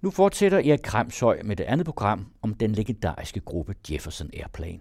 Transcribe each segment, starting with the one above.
Nu fortsætter Erik Kramshøj med det andet program om den legendariske gruppe Jefferson Airplane.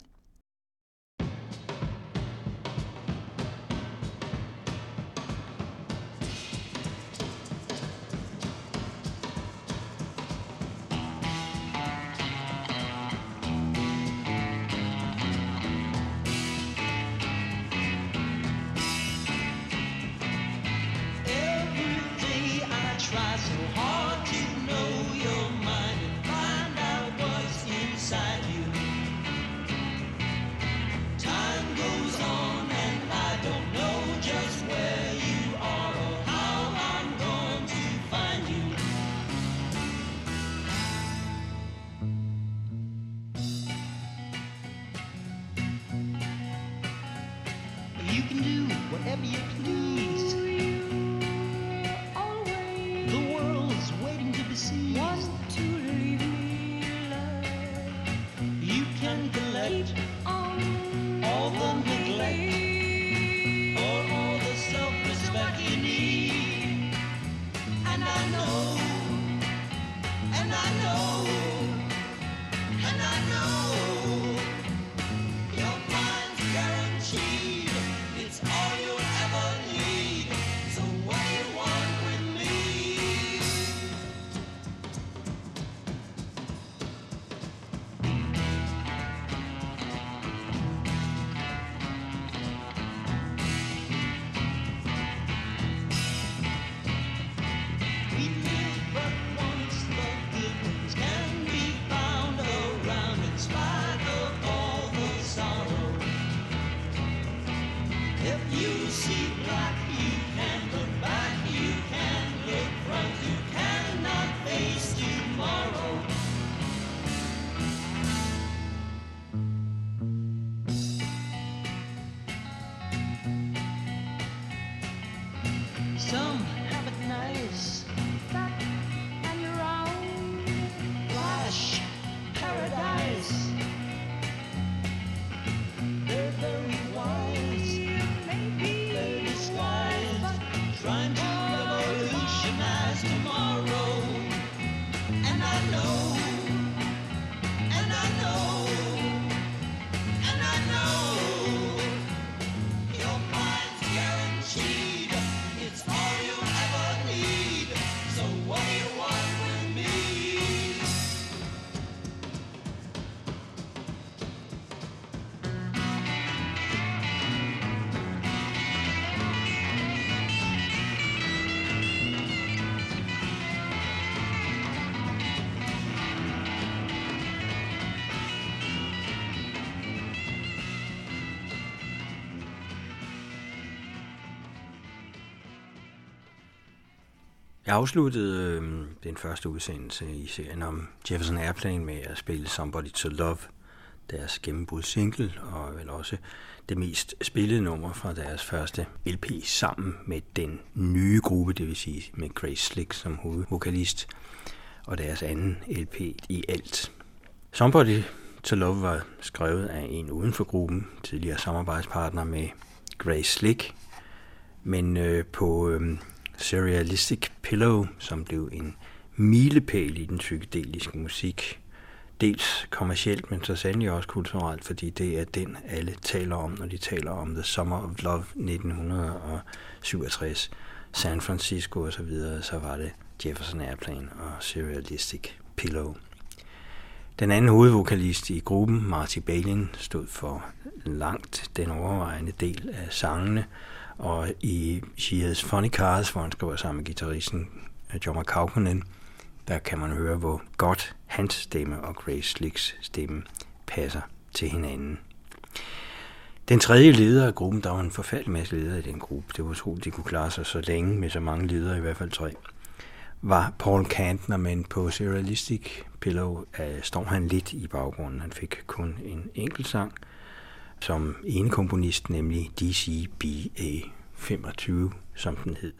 Jeg afsluttede øh, den første udsendelse i serien om Jefferson Airplane med at spille Somebody to Love, deres gennembrud single, og vel også det mest spillede nummer fra deres første LP sammen med den nye gruppe, det vil sige med Grace Slick som hovedvokalist, og deres anden LP i alt. Somebody to Love var skrevet af en uden for gruppen, tidligere samarbejdspartner med Grace Slick, men øh, på øh, Serialistic Pillow, som blev en milepæl i den psykedeliske musik. Dels kommercielt, men så sandelig også kulturelt, fordi det er den, alle taler om, når de taler om The Summer of Love 1967, San Francisco og så videre, så var det Jefferson Airplane og Serialistic Pillow. Den anden hovedvokalist i gruppen, Marty Balin, stod for langt den overvejende del af sangene, og i She Has Funny Cars, hvor han skriver sammen med gitarristen øh, Jorma Kaukonen, der kan man høre, hvor godt hans stemme og Grace Slicks stemme passer til hinanden. Den tredje leder af gruppen, der var en forfærdelig masse ledere i den gruppe, det var utroligt, de kunne klare sig så længe med så mange ledere, i hvert fald tre, var Paul Kantner, men på Serialistic Pillow uh, står han lidt i baggrunden. Han fik kun en enkelt sang, som ene komponist, nemlig DCBA 25, som den hed.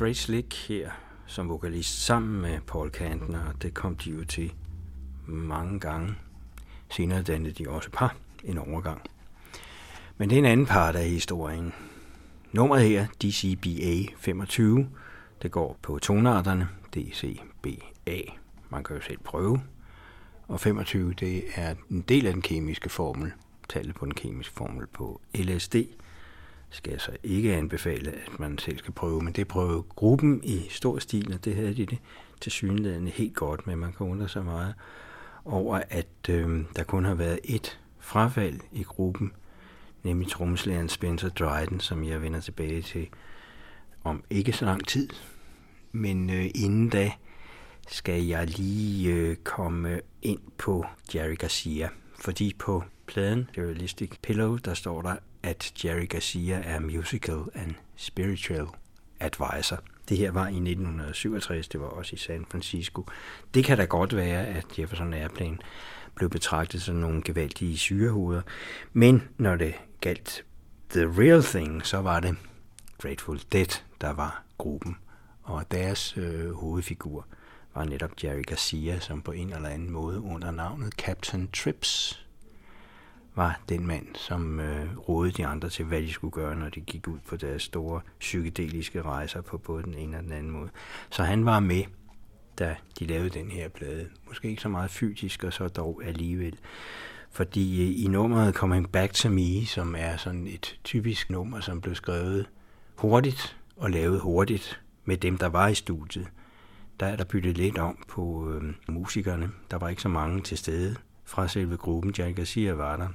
Grace Slick her som vokalist sammen med Paul Kantner, og det kom de jo til mange gange. Senere dannede de også par en overgang. Men det er en anden part af historien. Nummeret her, DCBA 25, det går på tonarterne DCBA. Man kan jo selv prøve. Og 25, det er en del af den kemiske formel, tallet på den kemiske formel på LSD, skal jeg så ikke anbefale, at man selv skal prøve, men det prøvede gruppen i stor stil, og det havde de det til synligheden helt godt men Man kan undre sig meget over, at øh, der kun har været et frafald i gruppen, nemlig trommeslageren Spencer Dryden, som jeg vender tilbage til om ikke så lang tid. Men øh, inden da skal jeg lige øh, komme ind på Jerry Garcia, fordi på pladen Realistic Pillow, der står der, at Jerry Garcia er musical and spiritual advisor. Det her var i 1967, det var også i San Francisco. Det kan da godt være, at Jefferson Airplane blev betragtet som nogle gevaldige syrehoveder, men når det galt The Real Thing, så var det Grateful Dead, der var gruppen, og deres øh, hovedfigur var netop Jerry Garcia, som på en eller anden måde under navnet Captain Trips var den mand, som øh, rådede de andre til, hvad de skulle gøre, når de gik ud på deres store psykedeliske rejser på både den ene og den anden måde. Så han var med, da de lavede den her plade. Måske ikke så meget fysisk, og så dog alligevel. Fordi øh, i nummeret Coming Back to Me, som er sådan et typisk nummer, som blev skrevet hurtigt og lavet hurtigt med dem, der var i studiet, der er der byttet lidt om på øh, musikerne. Der var ikke så mange til stede fra selve gruppen. Jack Garcia var der,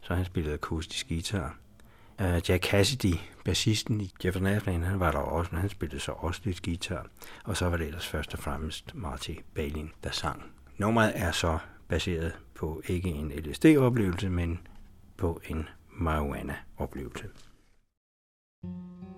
så han spillede akustisk guitar. Uh, Jack Cassidy, bassisten i Jefferson Airplane, han var der også, men han spillede så også lidt guitar. Og så var det ellers først og fremmest Marty Balin, der sang. Nummeret er så baseret på ikke en LSD-oplevelse, men på en marijuana-oplevelse. The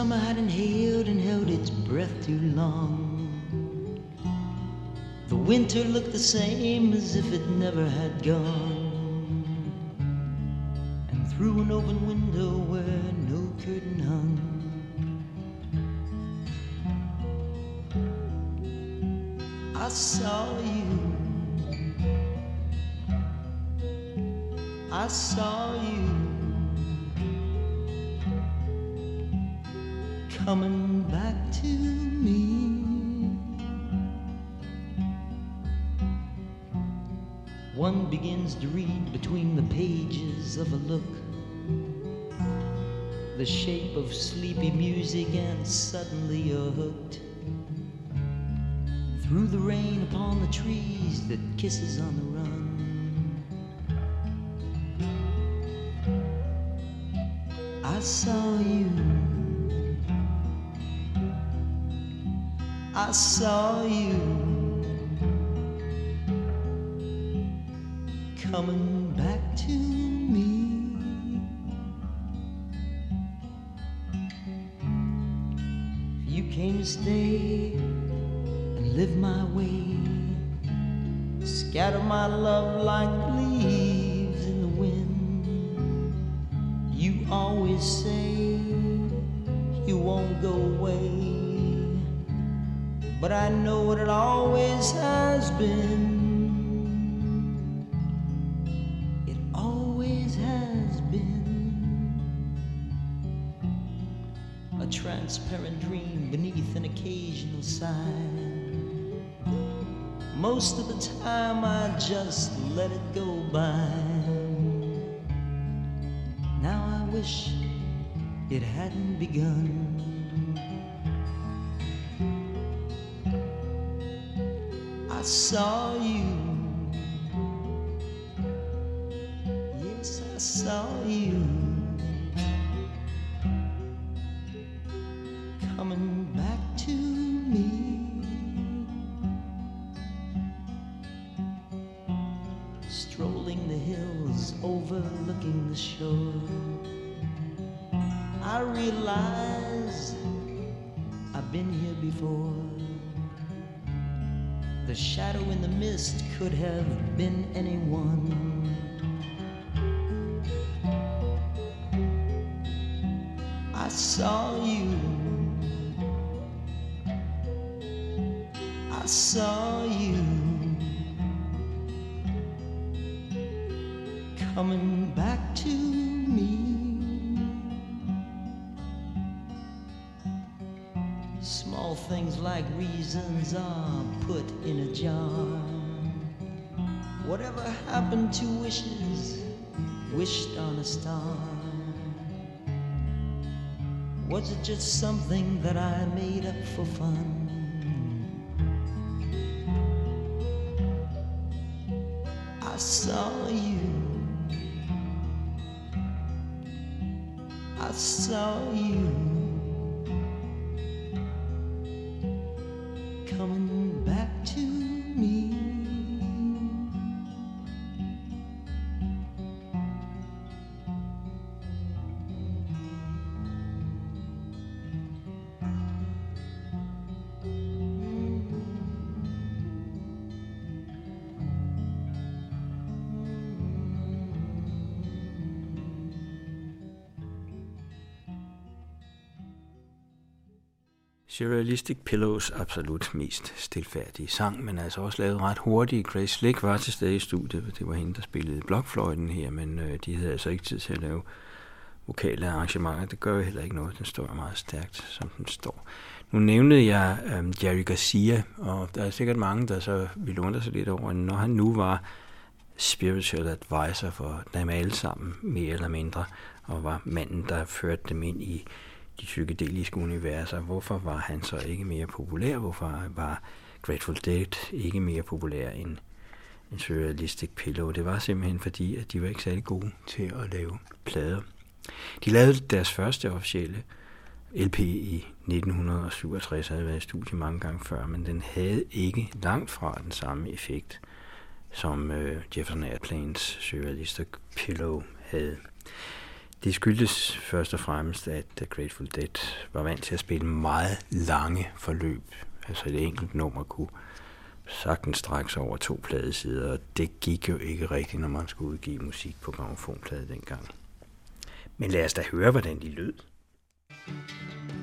summer had inhaled and held its breath too long. The winter looked the same as if it never had gone. Pages of a look the shape of sleepy music, and suddenly you're hooked. Through the rain upon the trees that kisses on the run. I saw you. I saw you coming stay and live my way, scatter my love like leaves in the wind. You always say you won't go away but I know what it always has been. Just let it go by. Now I wish it hadn't begun. I saw you. Yes, I saw you. I've been here before. The shadow in the mist could have been anyone. I saw you. I saw you coming reasons are put in a jar. Whatever happened to wishes wished on a star? Was it just something that I made up for fun? I saw you. I saw you. Coming Surrealistic Pillows absolut mest stilfærdige sang, men altså også lavet ret hurtigt. Grace Slick var til stede i studiet, det var hende, der spillede blokfløjten her, men øh, de havde altså ikke tid til at lave vokale arrangementer. Det gør jo heller ikke noget, den står meget stærkt, som den står. Nu nævnte jeg øh, Jerry Garcia, og der er sikkert mange, der så ville undre sig lidt over, når han nu var spiritual advisor for dem alle sammen, mere eller mindre, og var manden, der førte dem ind i de psykedeliske universer. Hvorfor var han så ikke mere populær? Hvorfor var Grateful Dead ikke mere populær end en surrealistic pillow? Det var simpelthen fordi, at de var ikke særlig gode til at lave plader. De lavede deres første officielle LP i 1967, havde været i studie mange gange før, men den havde ikke langt fra den samme effekt, som øh, Jefferson Airplanes surrealistic pillow havde. Det skyldes først og fremmest, at The Grateful Dead var vant til at spille meget lange forløb. Altså et enkelt nummer kunne sagtens straks over to pladesider, og det gik jo ikke rigtigt, når man skulle udgive musik på gramofonplade dengang. Men lad os da høre, hvordan de lød. See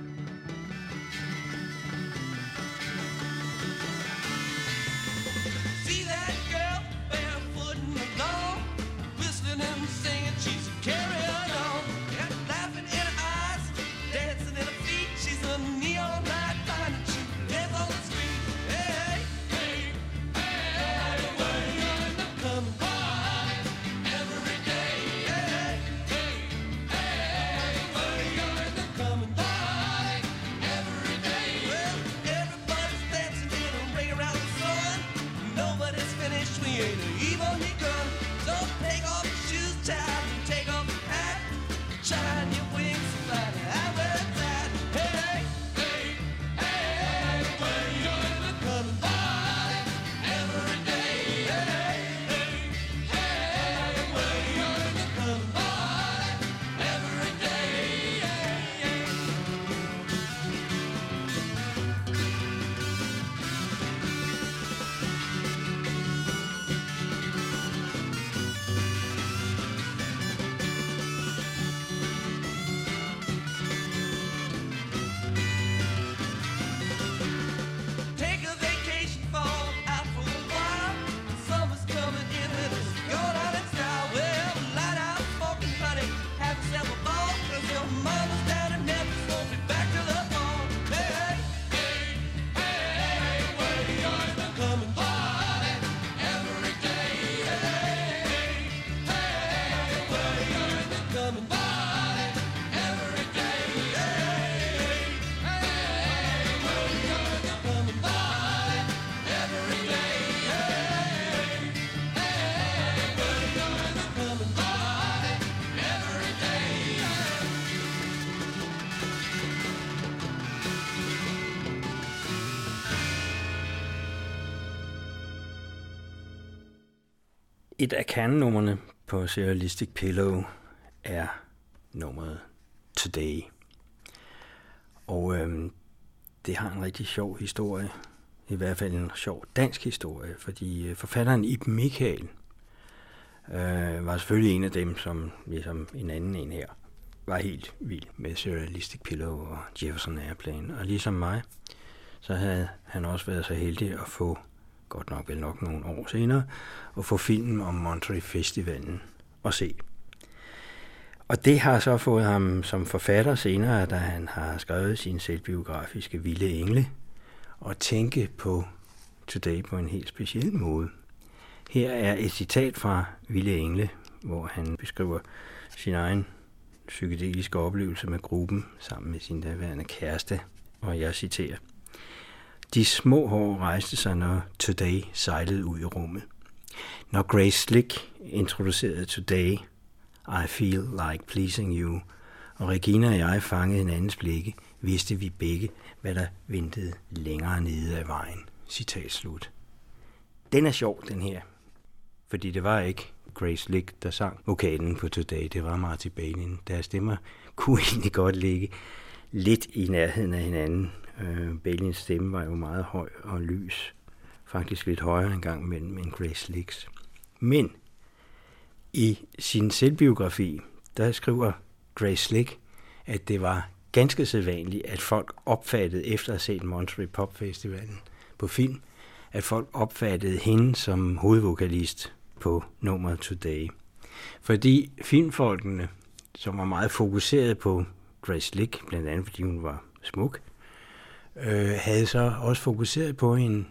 Et af kernenummerne på Serialistic Pillow er nummeret Today. Og øhm, det har en rigtig sjov historie. I hvert fald en sjov dansk historie, fordi øh, forfatteren Ib Michael øh, var selvfølgelig en af dem, som ligesom en anden en her, var helt vild med Serialistic Pillow og Jefferson Airplane. Og ligesom mig, så havde han også været så heldig at få, godt nok vel nok nogle år senere, at få filmen om Monterey Festivalen at se. Og det har så fået ham som forfatter senere, da han har skrevet sin selvbiografiske Vilde Engle, og tænke på Today på en helt speciel måde. Her er et citat fra Vilde Engle, hvor han beskriver sin egen psykedeliske oplevelse med gruppen sammen med sin daværende kæreste, og jeg citerer. De små hår rejste sig, når Today sejlede ud i rummet. Når Grace Slick introducerede Today, I feel like pleasing you, og Regina og jeg fangede hinandens blikke, vidste vi begge, hvad der ventede længere nede af vejen. Citat slut. Den er sjov, den her. Fordi det var ikke Grace Lick, der sang vokalen på Today. Det var Marty Balin. Deres stemmer kunne egentlig godt ligge lidt i nærheden af hinanden. Øh, Balins stemme var jo meget høj og lys. Faktisk lidt højere engang mellem end Grace Licks. Men i sin selvbiografi, der skriver Grace Slick, at det var ganske sædvanligt, at folk opfattede, efter at have set Monterey Pop Festivalen på film, at folk opfattede hende som hovedvokalist på nummeret Today. Fordi filmfolkene, som var meget fokuseret på Grace Slick, blandt andet fordi hun var smuk, øh, havde så også fokuseret på hende,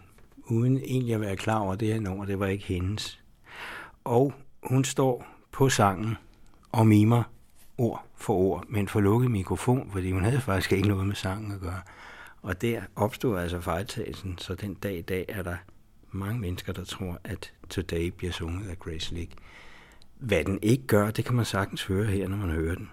uden egentlig at være klar over det her nummer. Det var ikke hendes. Og hun står på sangen og mimer ord for ord, men for lukket mikrofon, fordi hun havde faktisk ikke noget med sangen at gøre. Og der opstod altså fejltagelsen, så den dag i dag er der mange mennesker, der tror, at Today bliver sunget af Grace Lick. Hvad den ikke gør, det kan man sagtens høre her, når man hører den.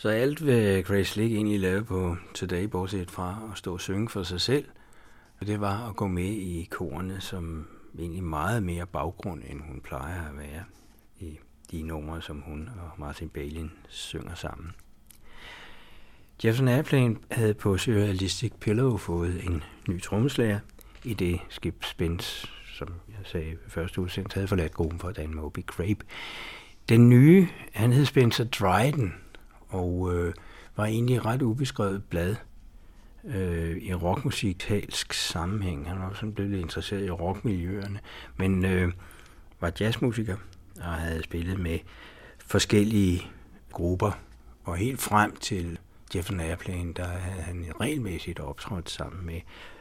Så alt, hvad Grace Slick egentlig lavede på Today, bortset fra at stå og synge for sig selv, det var at gå med i korene, som egentlig meget mere baggrund, end hun plejer at være i de numre, som hun og Martin Balin synger sammen. Jefferson Airplane havde på Surrealistic Pillow fået en ny trommeslager, i det Skip Spence, som jeg sagde første udsendelse, havde forladt gruppen for Dan Moby Grape. Den nye, han hed Spencer Dryden, og øh, var egentlig et ret ubeskrevet blad øh, i rockmusikalsk sammenhæng. Han var sådan blevet lidt interesseret i rockmiljøerne, men øh, var jazzmusiker og havde spillet med forskellige grupper. Og helt frem til Jefferson Airplane, der havde han regelmæssigt optrådt sammen med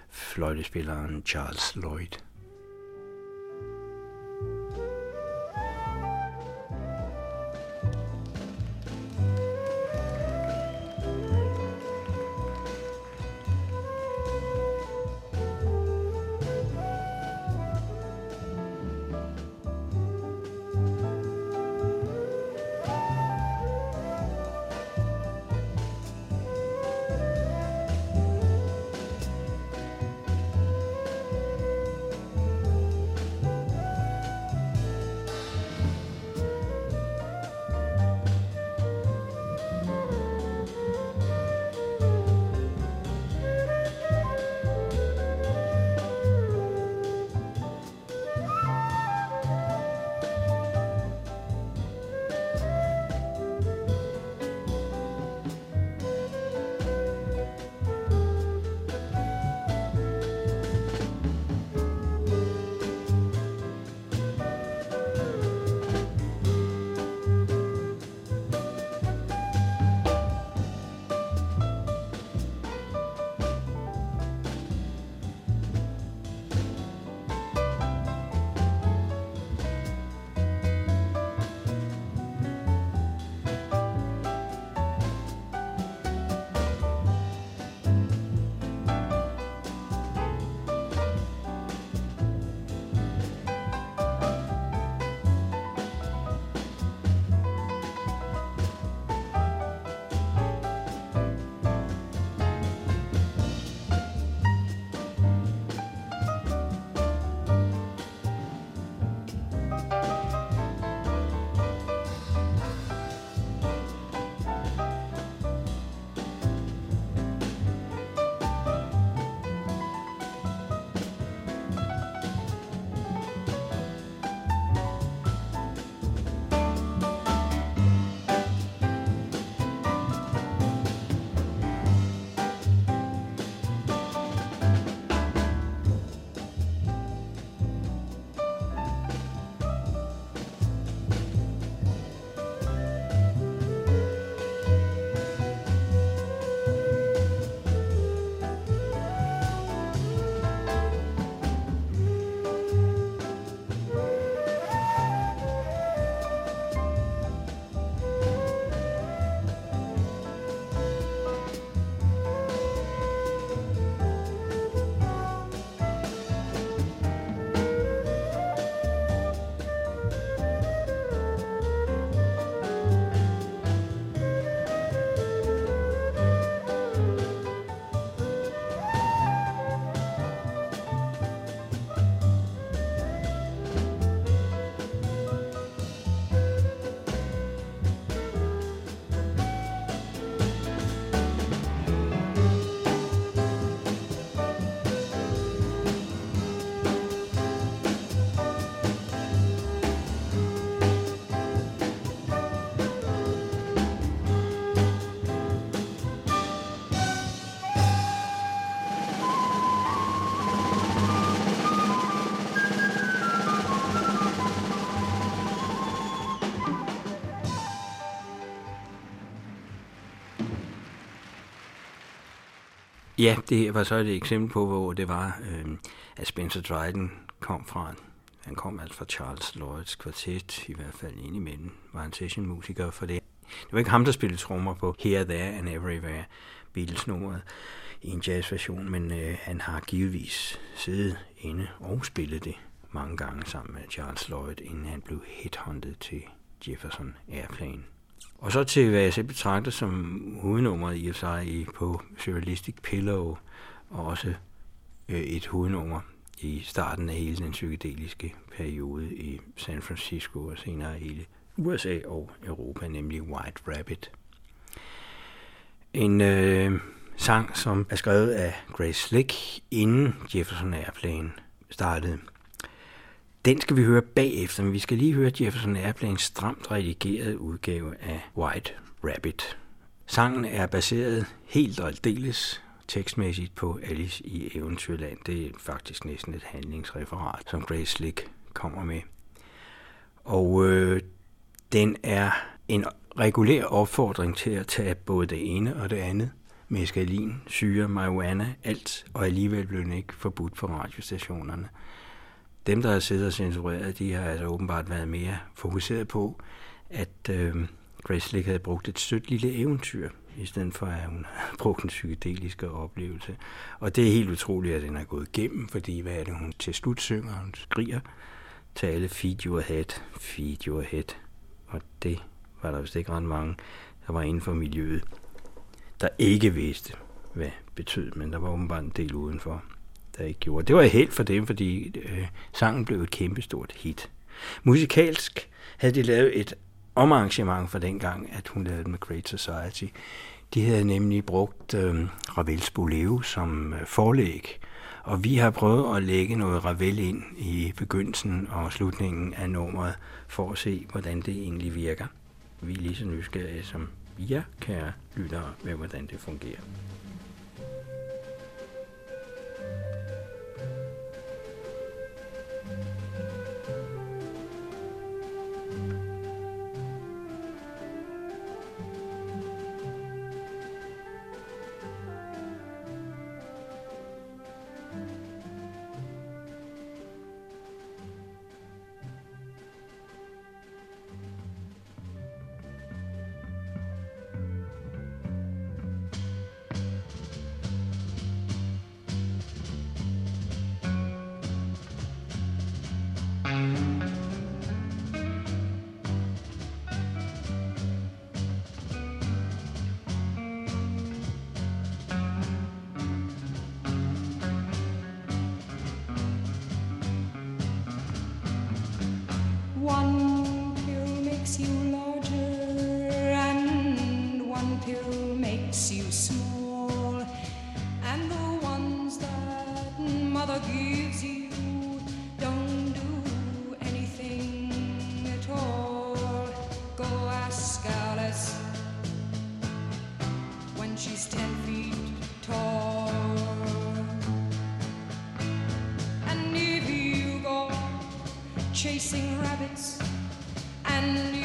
fløjtespilleren Charles Lloyd. Ja, det var så et eksempel på, hvor det var, øh, at Spencer Dryden kom fra. Han kom altså fra Charles Lloyds kvartet, i hvert fald indimellem, var han sessionmusiker for det. Det var ikke ham, der spillede trommer på Here, There and Everywhere, Beatles-nummeret i en jazzversion, men øh, han har givetvis siddet inde og spillet det mange gange sammen med Charles Lloyd, inden han blev headhunted til Jefferson Airplane. Og så til, hvad jeg selv betragter som hovednummeret i og sig i, på Surrealistic Pillow, og også øh, et hovednummer i starten af hele den psykedeliske periode i San Francisco og senere hele USA og Europa, nemlig White Rabbit. En øh, sang, som er skrevet af Grace Slick, inden Jefferson Airplane startede. Den skal vi høre bagefter, men vi skal lige høre Jefferson Airplanes stramt redigerede udgave af White Rabbit. Sangen er baseret helt og aldeles tekstmæssigt på Alice i Eventyrland. Det er faktisk næsten et handlingsreferat, som Grace Slick kommer med. Og øh, den er en regulær opfordring til at tage både det ene og det andet. Meskalin, syre, marijuana, alt, og alligevel blev den ikke forbudt på radiostationerne. Dem, der har siddet og censureret, de har altså åbenbart været mere fokuseret på, at øh, Grace Slick havde brugt et sødt lille eventyr, i stedet for at hun har brugt en psykedelisk oplevelse. Og det er helt utroligt, at den er gået igennem, fordi hvad er det, hun til slut synger? Hun skriger til alle, feed your head, feed your head. Og det var der vist ikke ret mange, der var inden for miljøet, der ikke vidste, hvad betød, men der var åbenbart en del udenfor, der ikke gjorde. Det var helt for dem, fordi øh, sangen blev et kæmpestort hit. Musikalsk havde de lavet et omarrangement for dengang, at hun lavede med Great Society. De havde nemlig brugt øh, Ravels Boleo som øh, forlæg, og vi har prøvet at lægge noget Ravel ind i begyndelsen og slutningen af nummeret, for at se, hvordan det egentlig virker. Vi er lige så nysgerrige som jer, kære lyttere, med hvordan det fungerer. She's ten feet tall. And if you go chasing rabbits and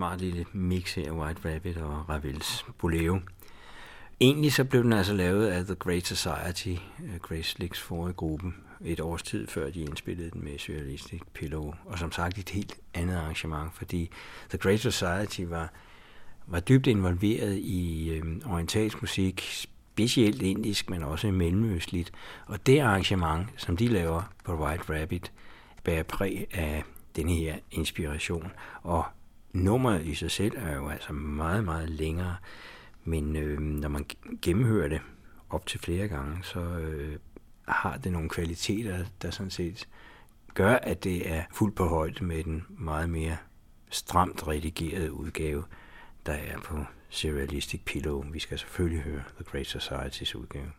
smart lille mix af White Rabbit og Ravels Boleo. Egentlig så blev den altså lavet af The Great Society, øh, Grace Slicks forrige gruppe, et års tid før de indspillede den med Surrealistic Pillow. Og som sagt et helt andet arrangement, fordi The Great Society var, var dybt involveret i øh, orientalsk musik, specielt indisk, men også mellemøstligt. Og det arrangement, som de laver på White Rabbit, bærer præg af den her inspiration. Og nummeret i sig selv er jo altså meget, meget længere, men øh, når man gennemhører det op til flere gange, så øh, har det nogle kvaliteter, der sådan set gør, at det er fuldt på højde med den meget mere stramt redigerede udgave, der er på Serialistic Pillow. Vi skal selvfølgelig høre The Great Societies udgave.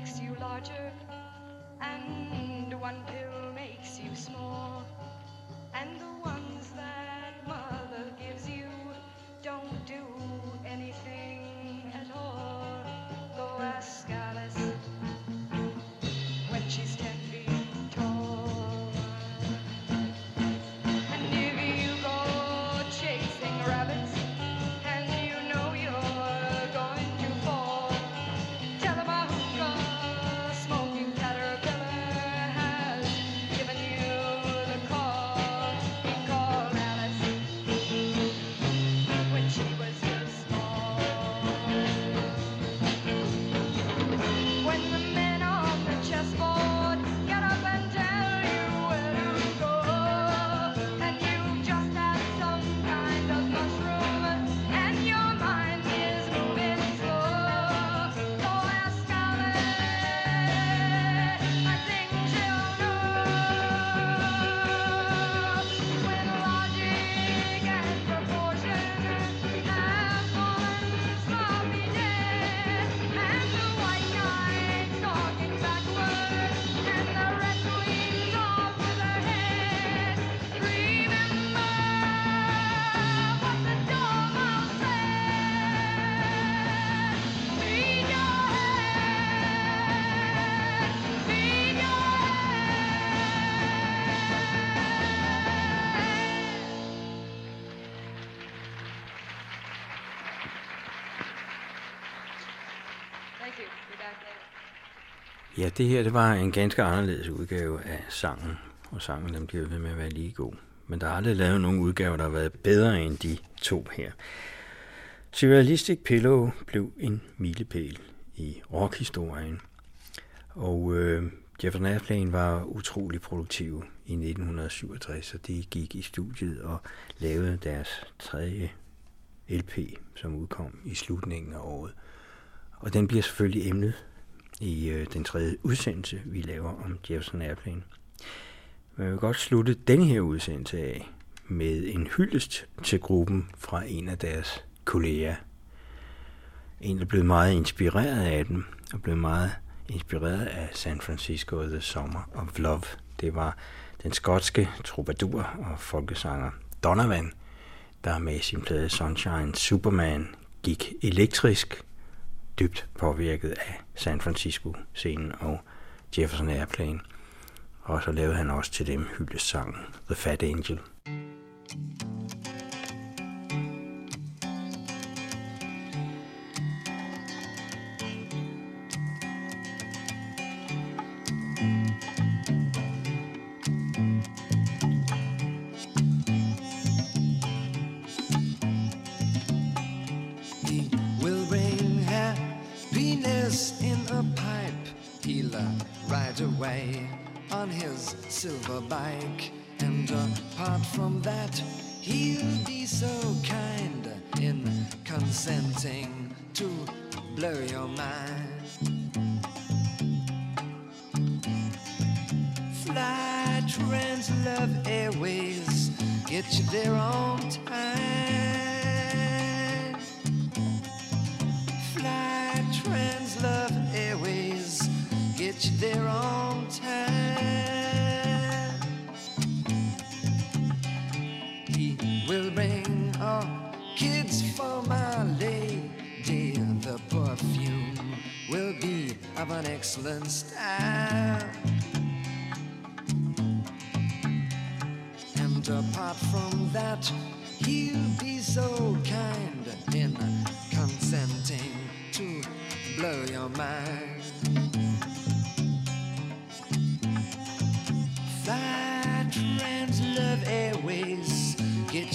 makes you larger, and one pill Ja, det her det var en ganske anderledes udgave af sangen, og sangen den bliver ved med at være lige god. Men der er aldrig lavet nogen udgaver, der har været bedre end de to her. Surrealistic Pillow blev en milepæl i rockhistorien, og øh, Jefferson Airplane var utrolig produktiv i 1967, så de gik i studiet og lavede deres tredje LP, som udkom i slutningen af året. Og den bliver selvfølgelig emnet i øh, den tredje udsendelse, vi laver om Jefferson Airplane. Men jeg vil godt slutte denne her udsendelse af med en hyldest til gruppen fra en af deres kolleger. En, der blev meget inspireret af dem, og blev meget inspireret af San Francisco The Summer of Love. Det var den skotske troubadour og folkesanger Donovan, der med sin plade Sunshine Superman gik elektrisk dybt påvirket af San Francisco-scenen og Jefferson Airplane. Og så lavede han også til dem hyldesangen The Fat Angel.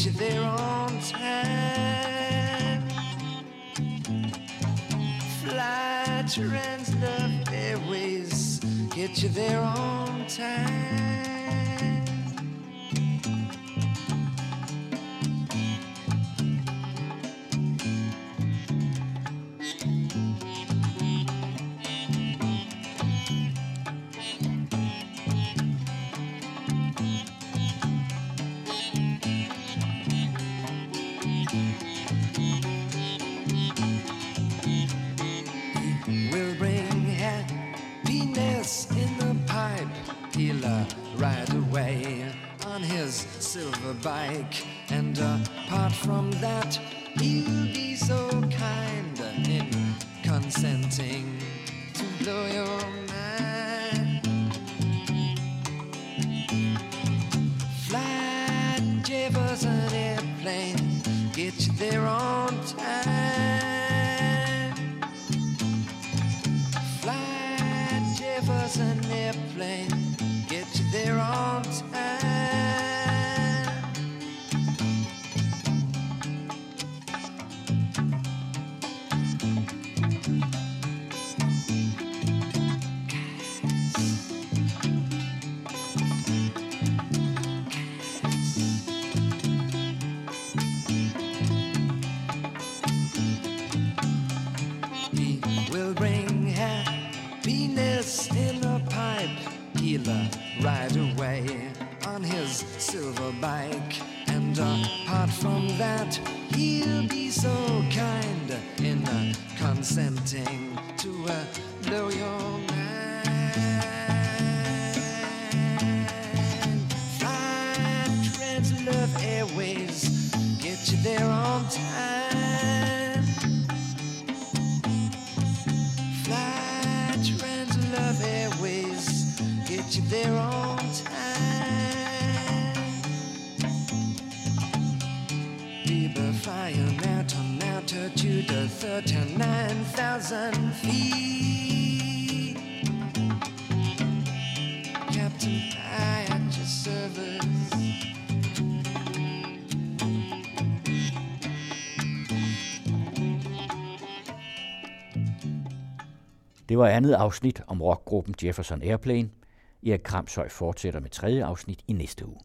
You there on time. Fly Trans Love Airways, get you there on time. Det var andet afsnit om rockgruppen Jefferson Airplane. Erik Kramshøj fortsætter med tredje afsnit i næste uge.